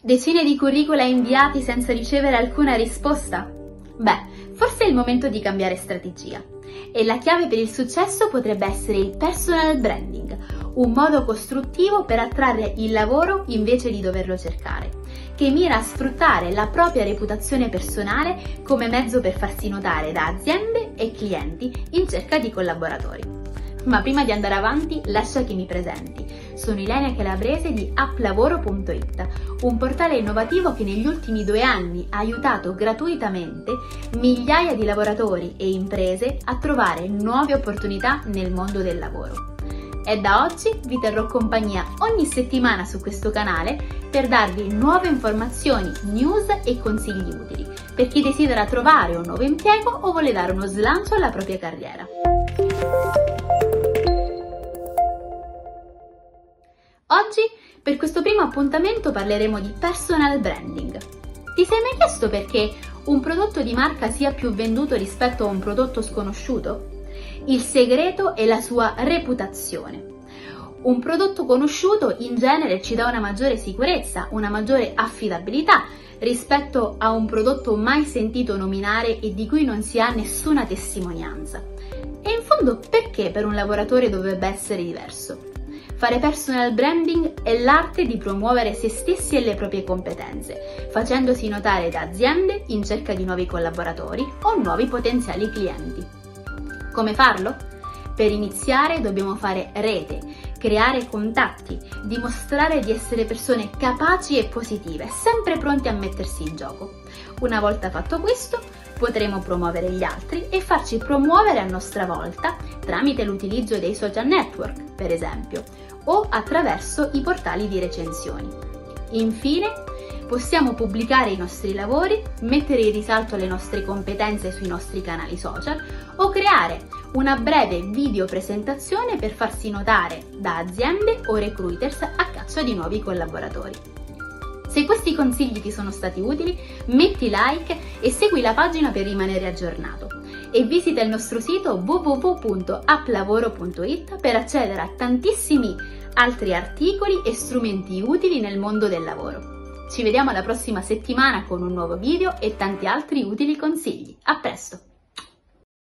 Decine di curricula inviati senza ricevere alcuna risposta? Beh, forse è il momento di cambiare strategia. E la chiave per il successo potrebbe essere il personal branding, un modo costruttivo per attrarre il lavoro invece di doverlo cercare, che mira a sfruttare la propria reputazione personale come mezzo per farsi notare da aziende e clienti in cerca di collaboratori. Ma prima di andare avanti, lascia che mi presenti. Sono Ilenia Calabrese di applavoro.it, un portale innovativo che negli ultimi due anni ha aiutato gratuitamente migliaia di lavoratori e imprese a trovare nuove opportunità nel mondo del lavoro. E da oggi vi terrò compagnia ogni settimana su questo canale per darvi nuove informazioni, news e consigli utili per chi desidera trovare un nuovo impiego o vuole dare uno slancio alla propria carriera. Per questo primo appuntamento, parleremo di personal branding. Ti sei mai chiesto perché un prodotto di marca sia più venduto rispetto a un prodotto sconosciuto? Il segreto è la sua reputazione. Un prodotto conosciuto in genere ci dà una maggiore sicurezza, una maggiore affidabilità rispetto a un prodotto mai sentito nominare e di cui non si ha nessuna testimonianza. E in fondo perché per un lavoratore dovrebbe essere diverso? Fare personal branding è l'arte di promuovere se stessi e le proprie competenze, facendosi notare da aziende in cerca di nuovi collaboratori o nuovi potenziali clienti. Come farlo? Per iniziare dobbiamo fare rete, creare contatti, dimostrare di essere persone capaci e positive, sempre pronti a mettersi in gioco. Una volta fatto questo, potremo promuovere gli altri e farci promuovere a nostra volta tramite l'utilizzo dei social network, per esempio, o attraverso i portali di recensioni. Infine, possiamo pubblicare i nostri lavori, mettere in risalto le nostre competenze sui nostri canali social o creare una breve video presentazione per farsi notare da aziende o recruiters a caccia di nuovi collaboratori. Se questi consigli ti sono stati utili, metti like e segui la pagina per rimanere aggiornato e visita il nostro sito www.applavoro.it per accedere a tantissimi altri articoli e strumenti utili nel mondo del lavoro. Ci vediamo la prossima settimana con un nuovo video e tanti altri utili consigli. A presto!